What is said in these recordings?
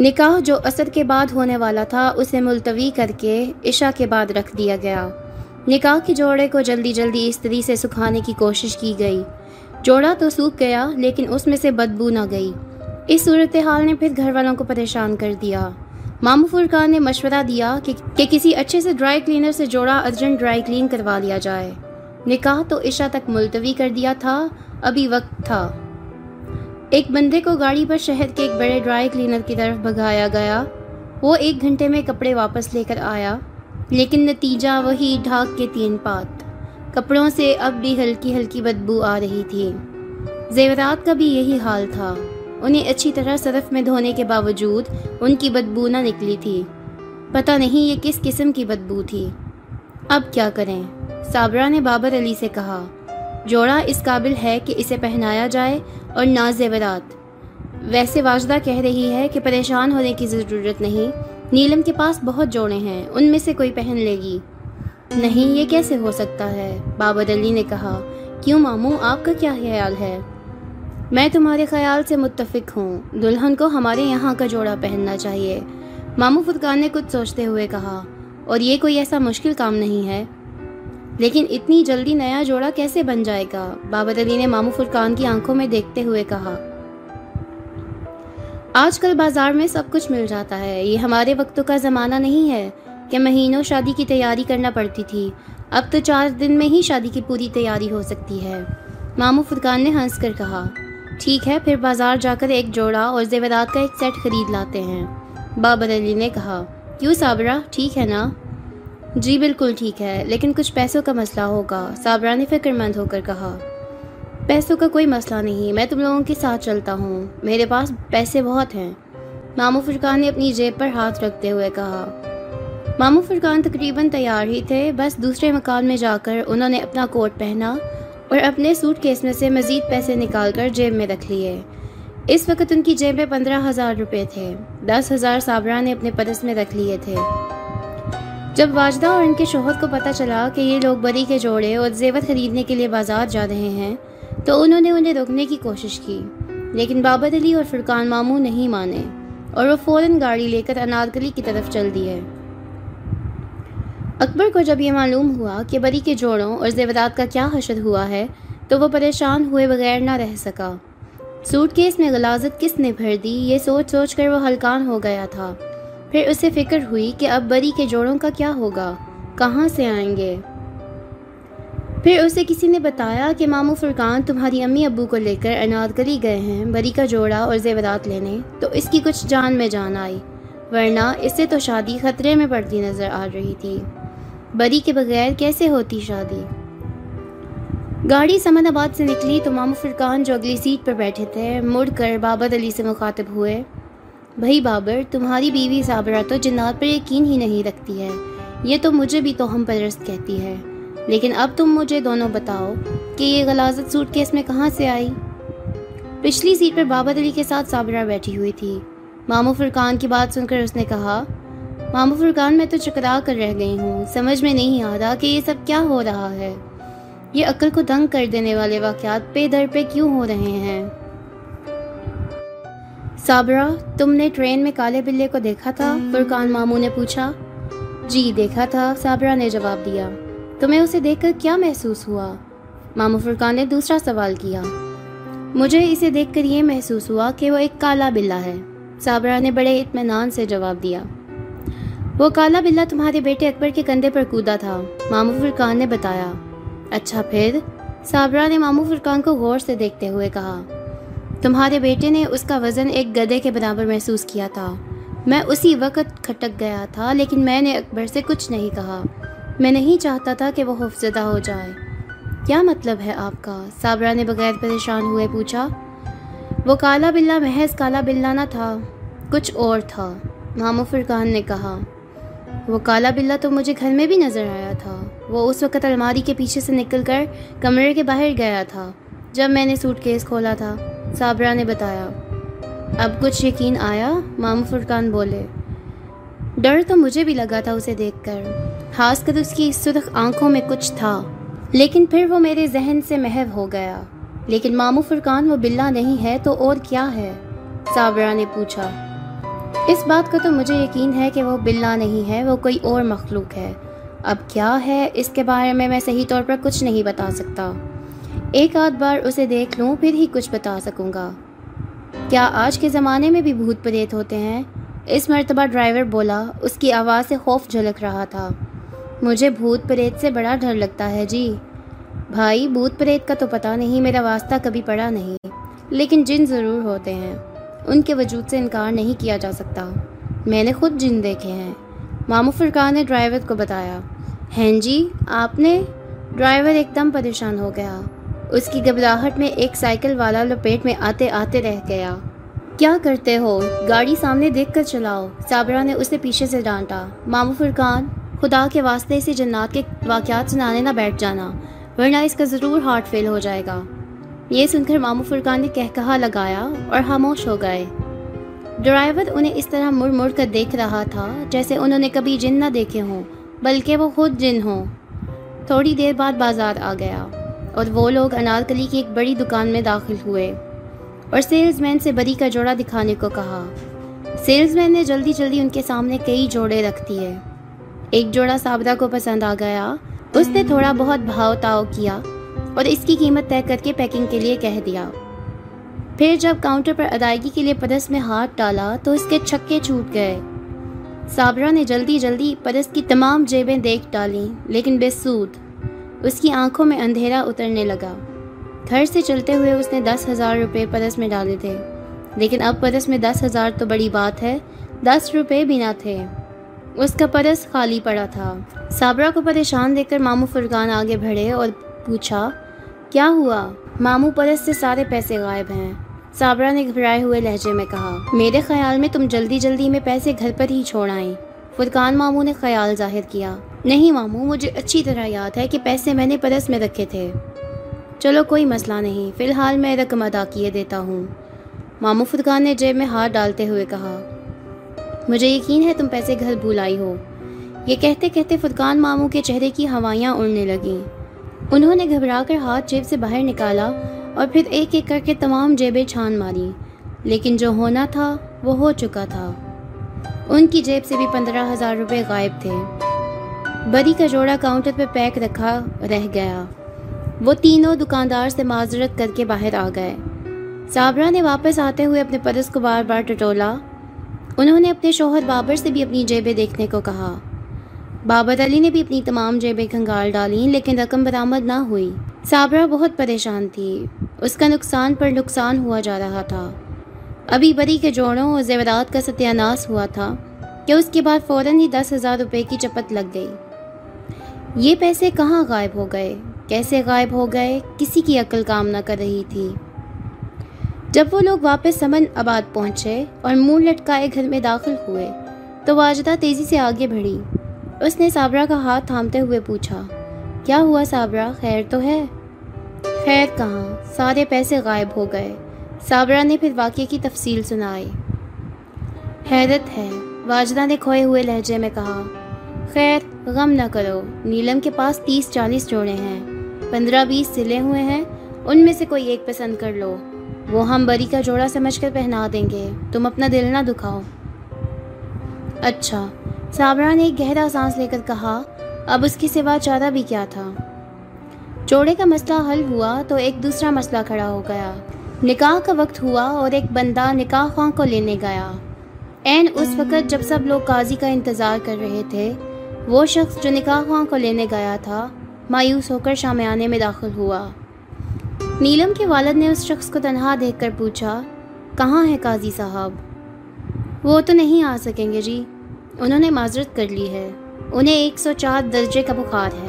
نکاح جو اثر کے بعد ہونے والا تھا، اسے ملتوی کر کے عشاء کے بعد رکھ دیا گیا۔ نکاح کے جوڑے کو جلدی جلدی استری سے سکھانے کی کوشش کی گئی۔ جوڑا تو سوکھ گیا، لیکن اس میں سے بدبو نہ گئی۔ اس صورتحال نے پھر گھر والوں کو پریشان کر دیا۔ مامو فرقان نے مشورہ دیا کہ کہ کسی اچھے سے ڈرائی کلینر سے جوڑا ارجنٹ ڈرائی کلین کروا لیا جائے۔ نکاح تو عشاء تک ملتوی کر دیا تھا، ابھی وقت تھا۔ ایک بندے کو گاڑی پر شہر کے ایک بڑے ڈرائی کلینر کی طرف بھگایا گیا۔ وہ ایک گھنٹے میں کپڑے واپس لے کر آیا، لیکن نتیجہ وہی ڈھاک کے تین پات۔ کپڑوں سے اب بھی ہلکی ہلکی بدبو آ رہی تھی۔ زیورات کا بھی یہی حال تھا۔ انہیں اچھی طرح صرف میں دھونے کے باوجود ان کی بدبو نہ نکلی تھی۔ پتہ نہیں یہ کس قسم کی بدبو تھی۔ اب کیا کریں؟ صابرہ نے بابر علی سے کہا، جوڑا اس قابل ہے کہ اسے پہنایا جائے اور نہ زیورات ویسے واجدہ کہہ رہی ہے کہ پریشان ہونے کی ضرورت نہیں۔ نیلم کے پاس بہت جوڑے ہیں، ان میں سے کوئی پہن لے گی۔ نہیں، یہ کیسے ہو سکتا ہے؟ بابر علی نے کہا، کیوں ماموں آپ کا کیا خیال ہے؟ میں تمہارے خیال سے متفق ہوں۔ دلہن کو ہمارے یہاں کا جوڑا پہننا چاہیے۔ مامو فرقان نے کچھ سوچتے ہوئے کہا، اور یہ کوئی ایسا مشکل کام نہیں ہے۔ لیکن اتنی جلدی نیا جوڑا کیسے بن جائے گا؟ بابر علی نے مامو فرقان کی آنکھوں میں دیکھتے ہوئے کہا، آج کل بازار میں سب کچھ مل جاتا ہے۔ یہ ہمارے وقتوں کا زمانہ نہیں ہے کہ مہینوں شادی کی تیاری کرنا پڑتی تھی۔ اب تو چار دن میں ہی شادی کی پوری تیاری ہو سکتی ہے۔ مامو فرقان نے ہنس کر کہا، ٹھیک ہے، پھر بازار جا کر ایک جوڑا اور زیورات کا ایک سیٹ خرید لاتے ہیں۔ بابر علی نے کہا، کیوں صابرہ؟ ٹھیک ہے نا؟ جی بالکل ٹھیک ہے، لیکن کچھ پیسوں کا مسئلہ ہوگا۔ صابرہ نے فکر مند ہو کر کہا، پیسوں کا کوئی مسئلہ نہیں، میں تم لوگوں کے ساتھ چلتا ہوں۔ میرے پاس پیسے بہت ہیں۔ مامو فرقان نے اپنی جیب پر ہاتھ رکھتے ہوئے کہا، مامو فرقان تقریباً تیار ہی تھے۔ بس دوسرے مکان میں جا کر انہوں نے اپنا کوٹ پہنا اور اپنے سوٹ کیس میں سے مزید پیسے نکال کر جیب میں رکھ لیے۔ اس وقت ان کی جیب میں پندرہ ہزار روپے تھے۔ دس ہزار صابرہ نے اپنے پرس میں رکھ لیے تھے۔ جب واجدہ اور ان کے شوہر کو پتہ چلا کہ یہ لوگ بری کے جوڑے اور زیور خریدنے کے لیے بازار جا رہے ہیں، تو انہوں نے انہیں روکنے کی کوشش کی۔ لیکن بابر علی اور فرقان ماموں نہیں مانے اور وہ فوراً گاڑی لے کر انارکلی کی طرف چل دیے۔ اکبر کو جب یہ معلوم ہوا کہ بری کے جوڑوں اور زیورات کا کیا حشر ہوا ہے، تو وہ پریشان ہوئے بغیر نہ رہ سکا۔ سوٹ کیس میں غلازت کس نے بھر دی، یہ سوچ سوچ کر وہ ہلکان ہو گیا تھا۔ پھر اسے فکر ہوئی کہ اب بری کے جوڑوں کا کیا ہوگا؟ کہاں سے آئیں گے؟ پھر اسے کسی نے بتایا کہ مامو فرقان تمہاری امی ابو کو لے کر انارکلی گئے ہیں، بری کا جوڑا اور زیورات لینے، تو اس کی کچھ جان میں جان آئی، ورنہ اس سے تو شادی خطرے میں پڑتی نظر آ رہی تھی۔ بری کے بغیر کیسے ہوتی شادی؟ گاڑی سمن آباد سے نکلی تو مامو فرقان جو اگلی سیٹ پر بیٹھے تھے، مڑ کر بابر علی سے مخاطب ہوئے۔ بھائی بابر، تمہاری بیوی صابرہ تو جنات پر یقین ہی نہیں رکھتی ہے۔ یہ تو مجھے بھی تو ہم پرست کہتی ہے۔ لیکن اب تم مجھے دونوں بتاؤ کہ یہ غلازت سوٹ کیس میں کہاں سے آئی؟ پچھلی سیٹ پر بابر علی کے ساتھ صابرہ بیٹھی ہوئی تھی۔ مامو فرقان کی بات سن کر اس نے کہا، مامو فرقان، میں تو چکرا کر رہ گئی ہوں۔ سمجھ میں نہیں آ رہا کہ یہ سب کیا ہو رہا ہے۔ یہ عقل کو دنگ کر دینے والے واقعات پے در پہ کیوں ہو رہے ہیں؟ صابرہ، تم نے ٹرین میں کالے بلے کو دیکھا تھا؟ فرقان مامو نے پوچھا۔ جی دیکھا تھا، صابرہ نے جواب دیا۔ تمہیں اسے دیکھ کر کیا محسوس ہوا؟ مامو فرقان نے دوسرا سوال کیا۔ مجھے اسے دیکھ کر یہ محسوس ہوا کہ وہ ایک کالا بلا ہے۔ صابرہ نے بڑے اطمینان سے جواب دیا۔ وہ کالا بلا تمہارے بیٹے اکبر کے کندھے پر کودا تھا۔ مامو فرقان نے بتایا۔ اچھا پھر؟ صابرہ نے مامو فرقان کو غور سے دیکھتے ہوئے کہا۔ تمہارے بیٹے نے اس کا وزن ایک گدے کے برابر محسوس کیا تھا۔ میں اسی وقت کھٹک گیا تھا، لیکن میں نے اکبر سے کچھ نہیں کہا۔ میں نہیں چاہتا تھا کہ وہ حفظدہ ہو جائے۔ کیا مطلب ہے آپ کا؟ صابرہ نے بغیر پریشان ہوئے پوچھا۔ وہ کالا بلا محض کالا بلا نہ تھا، کچھ اور تھا، مامو فرقان نے کہا۔ وہ کالا بلا تو مجھے گھر میں بھی نظر آیا تھا۔ وہ اس وقت الماری کے پیچھے سے نکل کر کمرے کے باہر گیا تھا، جب میں نے سوٹ کیس کھولا تھا۔ صابرہ نے بتایا۔ اب کچھ یقین آیا مامو فرقان بولے، ڈر تو مجھے بھی لگا تھا اسے دیکھ کر، خاص کر اس کی سرخ آنکھوں میں کچھ تھا۔ لیکن پھر وہ میرے ذہن سے محو ہو گیا۔ لیکن مامو فرقان وہ بلا نہیں ہے تو اور کیا ہے؟ صابرہ نے پوچھا۔ اس بات کا تو مجھے یقین ہے کہ وہ بلا نہیں ہے، وہ کوئی اور مخلوق ہے۔ اب کیا ہے؟ اس کے بارے میں میں صحیح طور پر کچھ نہیں بتا سکتا۔ ایک آدھ بار اسے دیکھ لوں، پھر ہی کچھ بتا سکوں گا۔ کیا آج کے زمانے میں بھی بھوت پریت ہوتے ہیں؟ اس مرتبہ ڈرائیور بولا، اس کی آواز سے خوف جھلک رہا تھا۔ مجھے بھوت پریت سے بڑا ڈر لگتا ہے جی۔ بھائی، بھوت پریت کا تو پتہ نہیں، میرا واسطہ کبھی پڑا نہیں۔ لیکن جن ضرور ہوتے ہیں، ان کے وجود سے انکار نہیں کیا جا سکتا۔ میں نے خود جن دیکھے ہیں۔ مامو فرقان نے ڈرائیور کو بتایا۔ ہیں جی آپ نے ڈرائیور ایک دم پریشان ہو گیا۔ اس کی گھبراہٹ میں ایک سائیکل والا لپیٹ میں آتے آتے رہ گیا۔ کیا کرتے ہو؟ گاڑی سامنے دیکھ کر چلاؤ۔ صابرہ نے اسے پیچھے سے ڈانٹا۔ مامو فرقان، خدا کے واسطے سے جنات کے واقعات سنانے نہ بیٹھ جانا، ورنہ اس کا ضرور ہارٹ فیل ہو جائے گا۔ یہ سن کر مامو فرقان نے کہہ کہا لگایا اور خاموش ہو گئے۔ ڈرائیور انہیں اس طرح مڑ مڑ کر دیکھ رہا تھا جیسے انہوں نے کبھی جن نہ دیکھے ہوں، بلکہ وہ خود جن ہوں۔ تھوڑی دیر بعد بازار آ گیا۔ اور وہ لوگ انارکلی کی ایک بڑی دکان میں داخل ہوئے۔ اور سیلز مین سے بری کا جوڑا دکھانے کو کہا۔ سیلز مین نے جلدی جلدی ان کے سامنے کئی جوڑے رکھ دیے۔ ایک جوڑا صابرہ کو پسند آ گیا۔ اس نے تھوڑا بہت بھاؤ تاؤ کیا اور اس کی قیمت طے کر کے پیکنگ کے لیے کہہ دیا۔ پھر جب کاؤنٹر پر ادائیگی کے لیے پرس میں ہاتھ ڈالا تو اس کے چھکے چھوٹ گئے۔ صابرہ نے جلدی جلدی پرس کی تمام جیبیں دیکھ ڈالیں لیکن بے سود۔ اس کی آنکھوں میں اندھیرا اترنے لگا۔ گھر سے چلتے ہوئے اس نے دس ہزار روپے پرس میں ڈالے تھے۔ لیکن اب پرس میں دس ہزار تو بڑی بات ہے، دس روپے بھی نہ تھے۔ اس کا پرس خالی پڑا تھا۔ صابرہ کو پریشان دیکھ کر مامو فرقان آگے بڑھے اور پوچھا، کیا ہوا؟ مامو پرس سے سارے پیسے غائب ہیں۔ صابرہ نے گھبرائے ہوئے لہجے میں کہا، میرے خیال میں تم جلدی جلدی میں پیسے گھر پر ہی چھوڑ آئیں۔ فرقان ماموں نے خیال ظاہر کیا۔ نہیں ماموں، مجھے اچھی طرح یاد ہے کہ پیسے میں نے پرس میں رکھے تھے۔ چلو کوئی مسئلہ نہیں، فی الحال میں رقم ادا کیے دیتا ہوں۔ ماموں فرقان نے جیب میں ہاتھ ڈالتے ہوئے کہا، مجھے یقین ہے تم پیسے گھر بھول آئی ہو۔ یہ کہتے کہتے فرقان ماموں کے چہرے کی ہوائیاں اڑنے لگیں۔ انہوں نے گھبرا کر ہاتھ جیب سے باہر نکالا اور پھر ایک ایک کر کے تمام جیبیں چھان ماری۔ لیکن جو ہونا تھا، وہ ہو چکا تھا۔ ان کی جیب سے بھی پندرہ ہزار روپے غائب تھے۔ بری کا جوڑا کاؤنٹر پہ پیک رکھا رہ گیا۔ وہ تینوں دکاندار سے معذرت کر کے باہر آ گئے۔ صابرہ نے واپس آتے ہوئے اپنے پرس کو بار بار ٹٹولا۔ انہوں نے اپنے شوہر بابر سے بھی اپنی جیبیں دیکھنے کو کہا۔ بابر علی نے بھی اپنی تمام جیبیں کھنگال ڈالیں، لیکن رقم برآمد نہ ہوئی۔ صابرہ بہت پریشان تھی۔ اس کا نقصان پر نقصان ہوا جا رہا تھا۔ ابھی بری کے جوڑوں اور زیورات کا ستیہ ناس ہوا تھا کہ اس کے بعد فوراً ہی دس ہزار روپے کی چپت لگ گئی۔ یہ پیسے کہاں غائب ہو گئے؟ کیسے غائب ہو گئے؟ کسی کی عقل کام نہ کر رہی تھی۔ جب وہ لوگ واپس سمن آباد پہنچے اور منہ لٹکائے گھر میں داخل ہوئے، تو واجدہ تیزی سے آگے بڑھی۔ اس نے صابرہ کا ہاتھ تھامتے ہوئے پوچھا، کیا ہوا صابرہ؟ خیر تو ہے؟ خیر کہاں؟ سارے پیسے غائب ہو گئے۔ صابرہ نے پھر واقعے کی تفصیل سنائی۔ حیرت ہے۔ واجدہ نے کھوئے ہوئے لہجے میں کہا خیر، غم نہ کرو۔ نیلم کے پاس تیس چالیس جوڑے ہیں۔ پندرہ بیس سلے ہوئے ہیں۔ ان میں سے کوئی ایک پسند کر لو۔ وہ ہم بری کا جوڑا سمجھ کر پہنا دیں گے۔ تم اپنا دل نہ دکھاؤ۔ اچھا۔ صابرہ نے ایک گہرا سانس لے کر کہا، اب اس کی سوا چارہ بھی کیا تھا؟ جوڑے کا مسئلہ حل ہوا تو ایک دوسرا مسئلہ کھڑا ہو گیا۔ نکاح کا وقت ہوا اور ایک بندہ نکاح خواہ کو لینے گیا۔ این اس وقت جب سب لوگ قاضی کا انتظار کر رہے تھے وہ شخص جو نکاح خواہ کو لینے گیا تھا، مایوس ہو کر شامیانے میں داخل ہوا۔ نیلم کے والد نے اس شخص کو تنہا دیکھ کر پوچھا، کہاں ہے قاضی صاحب؟ وہ تو نہیں آ سکیں گے جی۔ انہوں نے معذرت کر لی ہے۔ انہیں ایک سو چار درجے کا بخار ہے۔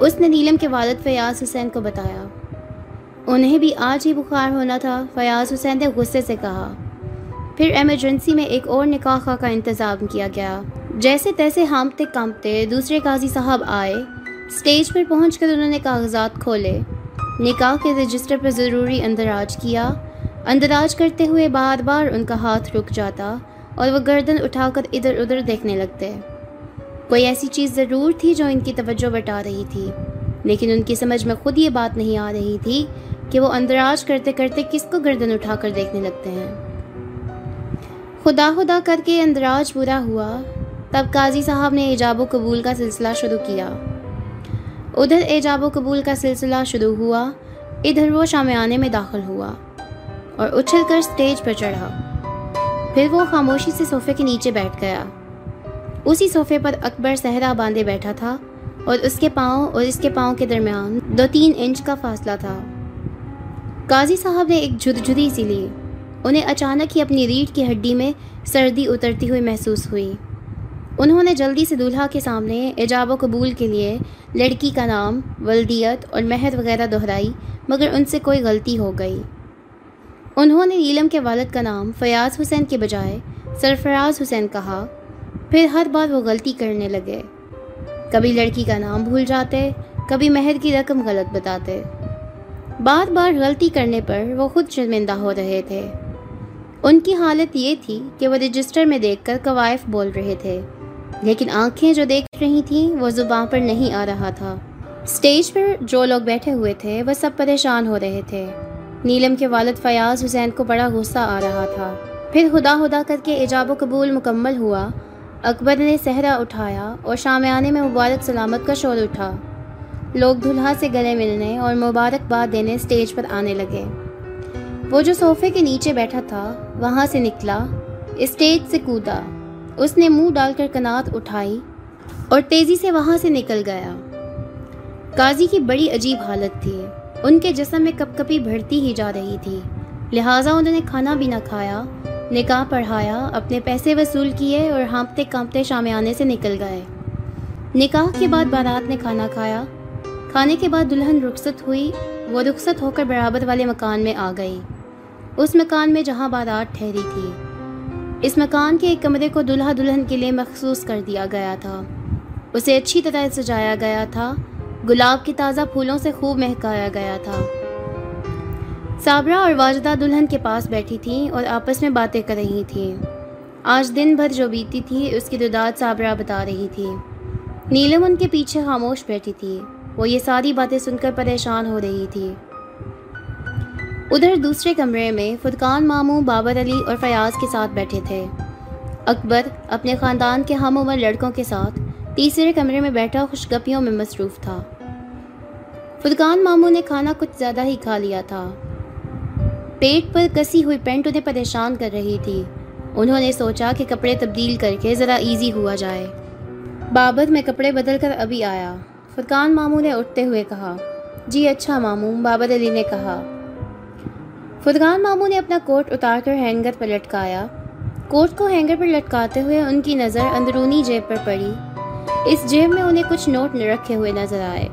اس نے نیلم کے والد فیاض حسین کو بتایا۔ انہیں بھی آج ہی بخار ہونا تھا، فیاض حسین نے غصے سے کہا۔ پھر ایمرجنسی میں ایک اور نکاح کا انتظام کیا گیا۔ جیسے تیسے ہامتے کامتے دوسرے قاضی صاحب آئے اسٹیج پر پہنچ کر انہوں نے کاغذات کھولے۔ نکاح کے رجسٹر پر ضروری اندراج کیا۔ اندراج کرتے ہوئے بار بار ان کا ہاتھ رک جاتا اور وہ گردن اٹھا کر ادھر ادھر دیکھنے لگتے۔ کوئی ایسی چیز ضرور تھی جو ان کی توجہ بٹا رہی تھی۔ لیکن ان کی سمجھ میں خود یہ بات نہیں آ رہی تھی کہ وہ اندراج کرتے کرتے کس کو گردن اٹھا کر دیکھنے لگتے ہیں۔ خدا خدا کر کے اندراج پورا ہوا۔ تب قاضی صاحب نے ایجاب و قبول کا سلسلہ شروع کیا۔ ادھر ایجاب و قبول کا سلسلہ شروع ہوا، ادھر وہ شامیانے میں داخل ہوا اور اچھل کر سٹیج پر چڑھا۔ پھر وہ خاموشی سے صوفے کے نیچے بیٹھ گیا۔ اسی صوفے پر اکبر صحرا باندھے بیٹھا تھا اور اس کے پاؤں اور اس کے پاؤں کے درمیان دو تین انچ کا فاصلہ تھا۔ قاضی صاحب نے ایک جھد جھدی سی لی۔ انہیں اچانک ہی اپنی ریڑھ کی ہڈی میں سردی اترتی ہوئی محسوس ہوئی۔ انہوں نے جلدی سے دولہا کے سامنے ایجاب و قبول کے لیے لڑکی کا نام، ولدیت اور مہر وغیرہ دہرائی، مگر ان سے کوئی غلطی ہو گئی۔ انہوں نے نیلم کے والد کا نام فیاض حسین کے بجائے سرفراز حسین کہا۔ پھر ہر بار وہ غلطی کرنے لگے۔ کبھی لڑکی کا نام بھول جاتے، کبھی مہر کی رقم غلط بتاتے۔ بار بار غلطی کرنے پر وہ خود شرمندہ ہو رہے تھے۔ ان کی حالت یہ تھی کہ وہ رجسٹر میں دیکھ کر قوائف بول رہے تھے۔ لیکن آنکھیں جو دیکھ رہی تھیں وہ زباں پر نہیں آ رہا تھا۔ اسٹیج پر جو لوگ بیٹھے ہوئے تھے، وہ سب پریشان ہو رہے تھے۔ نیلم کے والد فیاض حسین کو بڑا غصہ آ رہا تھا۔ پھر خدا خدا کر کے ایجاب و قبول مکمل ہوا۔ اکبر نے صحرا اٹھایا اور شامیانے میں مبارک سلامت کا شور اٹھا۔ لوگ دلہا سے گلے ملنے اور مبارکباد دینے اسٹیج پر آنے لگے۔ وہ جو صوفے کے نیچے بیٹھا تھا، وہاں سے نکلا۔ اسٹیج سے کودا اس نے منہ ڈال کر کنات اٹھائی اور تیزی سے وہاں سے نکل گیا۔ قاضی کی بڑی عجیب حالت تھی۔ ان کے جسم میں کپ کپی بڑھتی ہی جا رہی تھی۔ لہٰذا انہوں نے کھانا بھی نہ کھایا، نکاح پڑھایا، اپنے پیسے وصول کیے اور ہانپتے کانپتے شامیانے سے نکل گئے۔ نکاح کے بعد بارات نے کھانا کھایا۔ کھانے کے بعد دلہن رخصت ہوئی۔ وہ رخصت ہو کر برابر والے مکان میں آ گئی۔ اس مکان میں جہاں بارات ٹھہری تھی۔ اس مکان کے ایک کمرے کو دلہا دلہن کے لیے مخصوص کر دیا گیا تھا۔ اسے اچھی طرح سجایا گیا تھا۔ گلاب کے تازہ پھولوں سے خوب مہکایا گیا تھا۔ صابرہ اور واجدہ دلہن کے پاس بیٹھی تھیں اور آپس میں باتیں کر رہی تھیں۔ آج دن بھر جو بیتی تھی، اس کی دداد صابرہ بتا رہی تھی۔ نیلم ان کے پیچھے خاموش بیٹھی تھی۔ وہ یہ ساری باتیں سن کر پریشان ہو رہی تھی۔ ادھر دوسرے کمرے میں فرقان ماموں، بابر علی اور فیاض کے ساتھ بیٹھے تھے۔ اکبر اپنے خاندان کے ہم عمر لڑکوں کے ساتھ تیسرے کمرے میں بیٹھا خوشگپیوں میں مصروف تھا۔ فرقان ماموں نے کھانا کچھ زیادہ ہی کھا لیا تھا۔ پیٹ پر کسی ہوئی پینٹ انہیں پریشان کر رہی تھی۔ انہوں نے سوچا کہ کپڑے تبدیل کر کے ذرا ایزی ہوا جائے۔ بابر میں کپڑے بدل کر ابھی آیا۔ فرقان ماموں نے اٹھتے ہوئے کہا جی اچھا ماموں، بابر علی نے کہا۔ خدگان ماموں نے اپنا کوٹ اتار کر ہینگر پر لٹکایا۔ کوٹ کو ہینگر پر لٹکاتے ہوئے ان کی نظر اندرونی جیب پر پڑی۔ اس جیب میں انہیں کچھ نوٹ رکھے ہوئے نظر آئے۔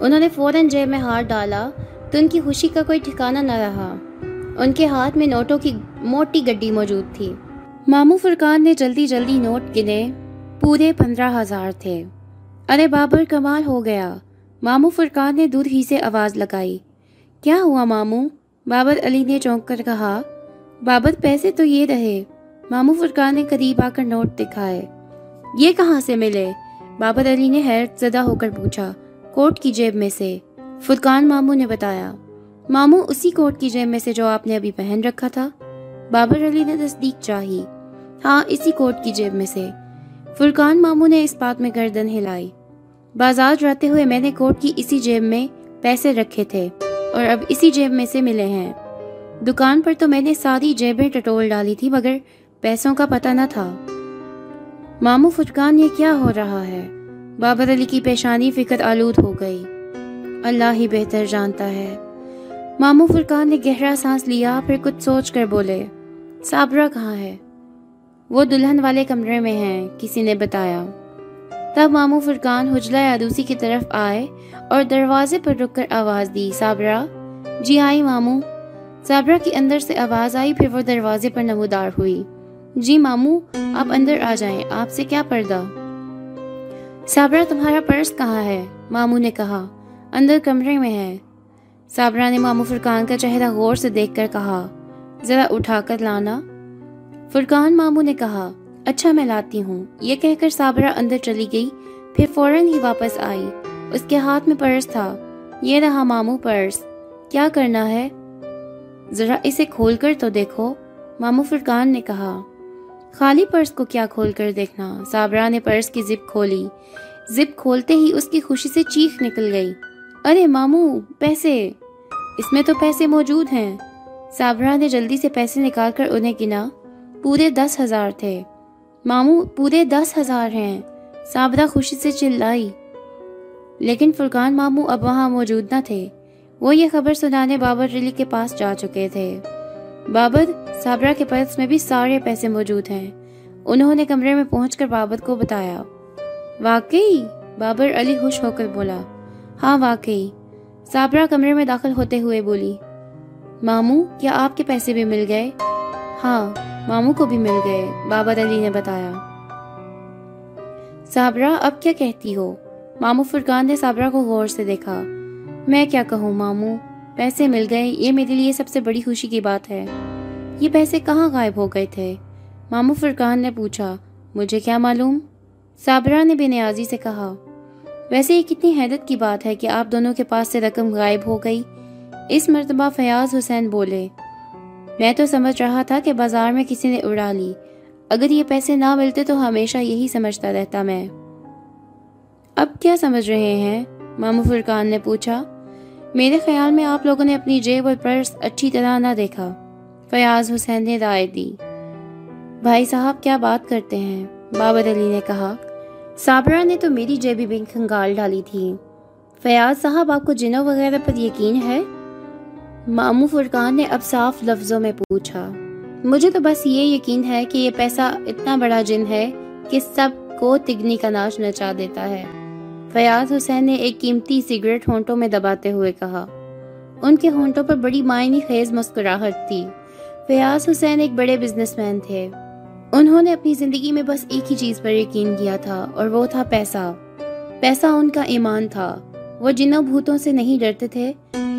انہوں نے فوراً جیب میں ہاتھ ڈالا تو ان کی خوشی کا کوئی ٹھکانہ نہ رہا۔ ان کے ہاتھ میں نوٹوں کی موٹی گڈی موجود تھی۔ ماموں فرقان نے جلدی جلدی نوٹ گنے۔ پورے پندرہ ہزار تھے۔ ارے بابر، کمال ہو گیا۔ ماموں فرقان نے دودھ ہی سے آواز لگائی۔ کیا ہوا ماموں؟ بابر علی نے چونک کر کہا، بابر پیسے تو یہ رہے، مامو فرقان نے قریب آ کر نوٹ دکھائے۔ یہ کہاں سے ملے؟ بابر علی نے حیرت زدہ ہو کر پوچھا کوٹ کی جیب میں سے؟ فرقان مامو نے بتایا، مامو اسی کوٹ کی جیب میں سے جو آپ نے ابھی پہن رکھا تھا؟ بابر علی نے تصدیق چاہی ہاں اسی کوٹ کی جیب میں سے۔ فرقان مامو نے اس بات میں گردن ہلائی۔ بازار جاتے ہوئے میں نے کوٹ کی اسی جیب میں پیسے رکھے تھے۔ اور اب اسی جیب میں سے ملے ہیں۔ دکان پر تو میں نے ساری جیبیں ٹٹول ڈالی تھی، مگر پیسوں کا پتہ نہ تھا۔ مامو فٹکان یہ کیا ہو رہا ہے؟ بابر علی کی پیشانی فکر آلود ہو گئی۔ اللہ ہی بہتر جانتا ہے۔ مامو فرقان نے گہرا سانس لیا، پھر کچھ سوچ کر بولے، صابرہ کہاں ہے؟ وہ دلہن والے کمرے میں ہیں، کسی نے بتایا۔ تب مامو فرقان حجلہ یادوسی کی طرف آئے اور دروازے پر رک کر آواز دی، صابرہ جی آئی مامو صابرہ کی اندر سے آواز آئی، پھر وہ دروازے پر نمودار ہوئی۔ جی مامو آپ اندر آ جائیں، آپ سے کیا پردہ؟ صابرہ، تمہارا پرس کہاں ہے؟ مامو نے کہا، اندر کمرے میں ہے۔ صابرہ نے مامو فرقان کا چہرہ غور سے دیکھ کر کہا، ذرا اٹھا کر لانا۔ فرقان مامو نے کہا اچھا میں لاتی ہوں۔ یہ کہہ کر صابرہ اندر چلی گئی۔ پھر فوراً ہی واپس آئی۔ اس کے ہاتھ میں پرس تھا۔ یہ رہا مامو پرس۔ کیا کرنا ہے؟ ذرا اسے کھول کر تو دیکھو۔ مامو فرقان نے کہا۔ خالی پرس کو کیا کھول کر دیکھنا؟ صابرہ نے پرس کی زپ کھولی۔ زپ کھولتے ہی اس کی خوشی سے چیخ نکل گئی۔ ارے مامو پیسے۔ اس میں تو پیسے موجود ہیں۔ صابرہ نے جلدی سے پیسے نکال کر انہیں گنا۔ پورے دس ہزار تھے۔ مامو پورے دس ہزار ہیں۔ صابرہ خوشی سے چلائی۔ لیکن فرقان مامو اب وہاں موجود نہ تھے۔ وہ یہ خبر سنانے بابر ریلی کے پاس جا چکے تھے۔ بابر صابرہ کے پرس میں بھی سارے پیسے موجود ہیں۔ انہوں نے کمرے میں پہنچ کر بابر کو بتایا۔ واقعی؟ بابر علی خوش ہو کر بولا۔ ہاں واقعی۔ صابرہ کمرے میں داخل ہوتے ہوئے بولی مامو کیا آپ کے پیسے بھی مل گئے؟ ہاں مامو کو بھی مل گئے بابر علی نے بتایا۔ صابرہ، اب کیا کہتی ہو؟ مامو فرقان نے صابرہ کو غور سے دیکھا۔ میں کیا کہوں مامو پیسے مل گئے، یہ میرے لیے سب سے بڑی خوشی کی بات ہے۔ یہ پیسے کہاں غائب ہو گئے تھے؟ مامو فرقان نے پوچھا، مجھے کیا معلوم؟ صابرہ نے بے نیازی سے کہا، ویسے یہ کتنی حیرت کی بات ہے کہ آپ دونوں کے پاس سے رقم غائب ہو گئی۔ اس مرتبہ فیاض حسین بولے میں تو سمجھ رہا تھا کہ بازار میں کسی نے اڑا لی۔ اگر یہ پیسے نہ ملتے تو ہمیشہ یہی سمجھتا رہتا میں۔ اب کیا سمجھ رہے ہیں؟ مامو فرقان نے پوچھا۔ میرے خیال میں آپ لوگوں نے اپنی جیب اور پرس اچھی طرح نہ دیکھا۔ فیاض حسین نے رائے دی۔ بھائی صاحب، کیا بات کرتے ہیں؟ بابر علی نے کہا۔ صابرہ نے تو میری جیبی بھی کھنگال ڈالی تھی۔ فیاض صاحب، آپ کو جنوں وغیرہ پر یقین ہے؟ مامو فرقان نے اب صاف لفظوں میں پوچھا۔ مجھے تو بس یہ یقین ہے کہ یہ پیسہ اتنا بڑا جن ہے کہ سب کو تگنی کا ناش نچا دیتا ہے۔ فیاض حسین نے ایک قیمتی سگریٹ ہونٹوں میں دباتے ہوئے کہا۔ ان کے ہونٹوں پر بڑی معنی خیز مسکراہٹ تھی۔ فیاض حسین ایک بڑے بزنس مین تھے۔ انہوں نے اپنی زندگی میں بس ایک ہی چیز پر یقین کیا تھا اور وہ تھا پیسہ۔ پیسہ ان کا ایمان تھا۔ وہ جنوں بھوتوں سے نہیں ڈرتے تھے۔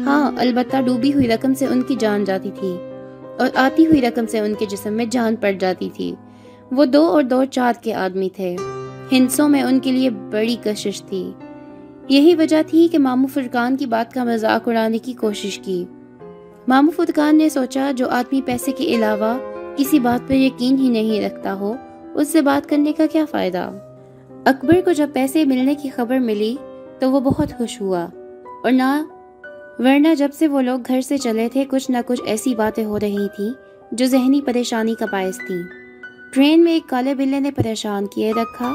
ہاں البتہ ڈوبی ہوئی رقم سے ان کی جان جاتی تھی اور آتی ہوئی رقم سے ان کے جسم میں جان پڑ جاتی تھی۔ وہ دو اور دو چار کے آدمی تھے۔ ہنسوں میں ان کے لیے بڑی کشش تھی۔ یہی وجہ تھی کہ مامو فرقان کی بات کا مذاق اڑانے کی کوشش کی۔ مامو فرقان نے سوچا، جو آدمی پیسے کے علاوہ کسی بات پر یقین ہی نہیں رکھتا ہو، اس سے بات کرنے کا کیا فائدہ؟ اکبر کو جب پیسے ملنے کی خبر ملی تو وہ بہت خوش ہوا اور نہ ورنہ جب سے وہ لوگ گھر سے چلے تھے، کچھ نہ کچھ ایسی باتیں ہو رہی تھیں جو ذہنی پریشانی کا باعث تھی ٹرین میں ایک کالے بلے نے پریشان کیے رکھا۔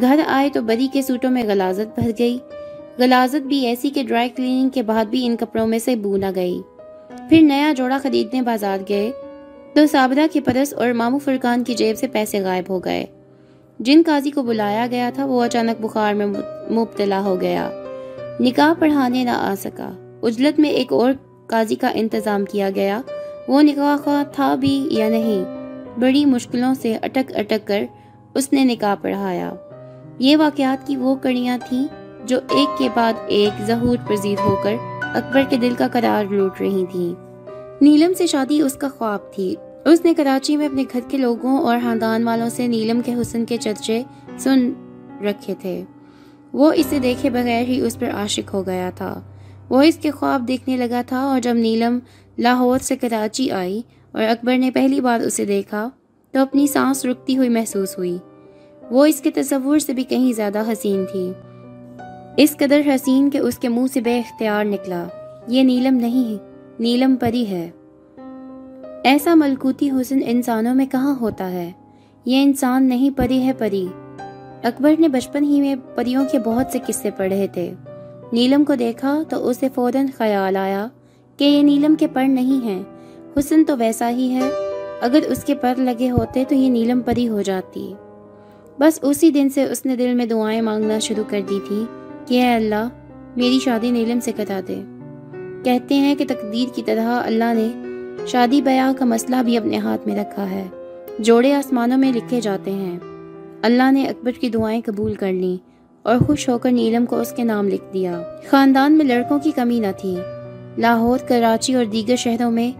گھر آئے تو بری کے سوٹوں میں غلازت بھر گئی۔ غلازت بھی ایسی کہ ڈرائی کلیننگ کے بعد بھی ان کپڑوں میں سے بو نہ گئی۔ پھر نیا جوڑا خریدنے بازار گئے۔ تو سابدہ کے پرس اور مامو فرقان کی جیب سے پیسے غائب ہو گئے۔ جن قاضی کو بلایا گیا تھا، وہ اچانک بخار میں مبتلا ہو گیا۔ نکاح پڑھانے نہ آ سکا۔ اجلت میں ایک اور قاضی کا انتظام کیا گیا۔ وہ نکاح کا تھا بھی یا نہیں، بڑی مشکلوں سے اٹک اٹک کر اس نے نکاح پڑھایا۔ یہ واقعات کی وہ کڑیاں تھیں جو ایک کے بعد ایک ظہور پذیر ہو کر اکبر کے دل کا قرار لوٹ رہی تھیں۔ نیلم سے شادی اس کا خواب تھی۔ اس نے کراچی میں اپنے گھر کے لوگوں اور خاندان والوں سے نیلم کے حسن کے چرچے سن رکھے تھے۔ وہ اسے دیکھے بغیر ہی اس پر عاشق ہو گیا تھا۔ وہ اس کے خواب دیکھنے لگا تھا اور جب نیلم لاہور سے کراچی آئی اور اکبر نے پہلی بار اسے دیکھا تو اپنی سانس رکتی ہوئی محسوس ہوئی۔ وہ اس کے تصور سے بھی کہیں زیادہ حسین تھی۔ اس قدر حسین کہ اس کے منہ سے بے اختیار نکلا۔ یہ نیلم نہیں، نیلم پری ہے۔ ایسا ملکوتی حسن انسانوں میں کہاں ہوتا ہے؟ یہ انسان نہیں، پری ہے پری۔ اکبر نے بچپن ہی میں پریوں کے بہت سے قصے پڑھے تھے۔ نیلم کو دیکھا تو اسے فوراً خیال آیا کہ یہ نیلم کے پر نہیں ہیں۔ حسن تو ویسا ہی ہے۔ اگر اس کے پر لگے ہوتے تو یہ نیلم پری ہو جاتی۔ بس اسی دن سے اس نے دل میں دعائیں مانگنا شروع کر دی تھی کہ اے اللہ، میری شادی نیلم سے کتا دے۔ کہتے ہیں کہ تقدیر کی طرح اللہ نے شادی بیاہ کا مسئلہ بھی اپنے ہاتھ میں رکھا ہے۔ جوڑے آسمانوں میں لکھے جاتے ہیں۔ اللہ نے اکبر کی دعائیں قبول کر لیں۔ اور خوش ہو کر نیلم کو اس کے نام لکھ دیا۔ خاندان میں لڑکوں کی کمی نہ تھی۔ لاہور، کراچی اور دیگر شہروں میں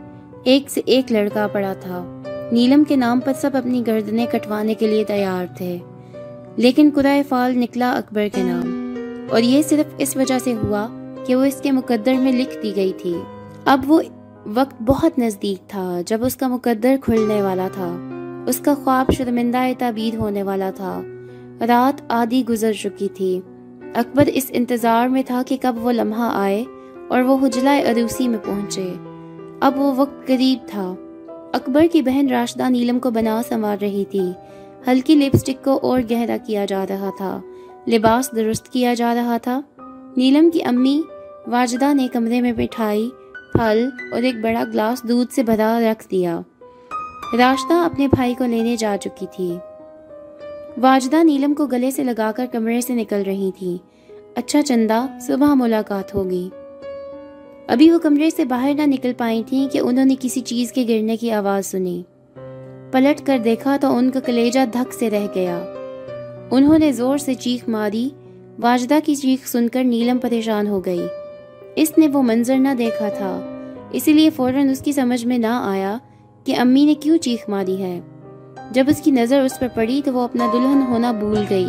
ایک سے ایک لڑکا پڑا تھا۔ نیلم کے نام پر سب اپنی گردنیں کٹوانے کے لیے تیار تھے۔ لیکن قرآ فال نکلا اکبر کے نام۔ اور یہ صرف اس وجہ سے ہوا کہ وہ اس کے مقدر میں لکھ دی گئی تھی۔ اب وہ وقت بہت نزدیک تھا جب اس کا مقدر کھلنے والا تھا۔ اس کا خواب شرمندہ تعبیر ہونے والا تھا۔ رات آدھی گزر چکی تھی۔ اکبر اس انتظار میں تھا کہ کب وہ لمحہ آئے اور وہ حجلہ عروسی میں پہنچے۔ اب وہ وقت قریب تھا۔ اکبر کی بہن راشدہ نیلم کو بنا سنوار رہی تھی۔ ہلکی لپسٹک کو اور گہرا کیا جا رہا تھا۔ لباس درست کیا جا رہا تھا۔ نیلم کی امی واجدہ نے کمرے میں مٹھائی پھل اور ایک بڑا گلاس دودھ سے بھرا رکھ دیا۔ راشدہ اپنے بھائی کو لینے جا چکی تھی۔ واجدہ نیلم کو گلے سے لگا کر کمرے سے نکل رہی تھی۔ اچھا چندہ، صبح ملاقات ہوگی۔ ابھی وہ کمرے سے باہر نہ نکل پائی تھیں کہ انہوں نے کسی چیز کے گرنے کی آواز سنی۔ پلٹ کر دیکھا تو ان کا کلیجہ دھک سے رہ گیا۔ انہوں نے زور سے چیخ ماری۔ واجدہ کی چیخ سن کر نیلم پریشان ہو گئی۔ اس نے وہ منظر نہ دیکھا تھا۔ اسی لیے فوراً اس کی سمجھ میں نہ آیا کہ امی نے کیوں چیخ ماری ہے۔ جب اس کی نظر اس پر پڑی تو وہ اپنا دلہن ہونا بھول گئی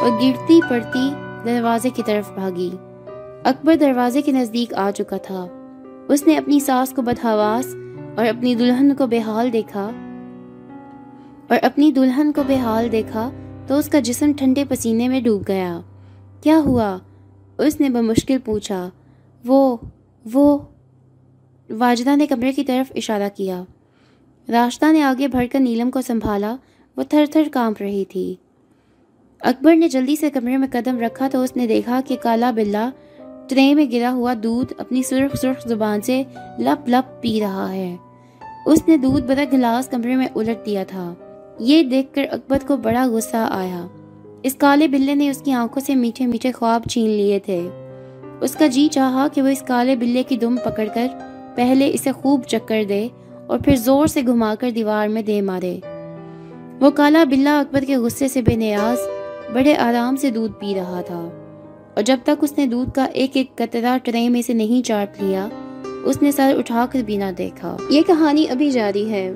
اور گرتی پڑتی دروازے کی طرف بھاگی۔ اکبر دروازے کے نزدیک آ چکا تھا۔ اس نے اپنی ساس کو بدہواس اور اپنی دلہن کو بے حال دیکھا۔ اور اپنی دلہن کو بے حال دیکھا تو اس کا جسم ٹھنڈے پسینے میں ڈوب گیا۔ کیا ہوا؟ اس نے بمشکل پوچھا۔ وہ وہ، واجدہ نے کمرے کی طرف اشارہ کیا۔ راشتہ نے آگے بڑھ کر نیلم کو سنبھالا، وہ تھر تھر کانپ رہی تھی۔ اکبر نے جلدی سے کمرے میں قدم رکھا تو اس نے دیکھا کہ کالا بلا ٹرے میں گرا ہوا دودھ اپنی سرخ سرخ زبان سے لپ لپ پی رہا ہے۔ اس نے دودھ بدا گلاس کمرے میں الٹ دیا تھا۔ یہ دیکھ کر اکبر کو بڑا غصہ آیا۔ اس کالے بلے نے اس کی آنکھوں سے میٹھے میٹھے خواب چھین لیے تھے۔ اس کا جی چاہا کہ وہ اس کالے بلے کی دم پکڑ کر پہلے اسے خوب چکر دے۔ اور پھر زور سے گھما کر دیوار میں دے مارے۔ وہ کالا بلا اکبر کے غصے سے بے نیاز، بڑے آرام سے دودھ پی رہا تھا۔ اور جب تک اس نے دودھ کا ایک ایک قطرہ ٹرے میں سے نہیں چاٹ لیا، اس نے سر اٹھا کر بھی نہ دیکھا۔ یہ کہانی ابھی جاری ہے۔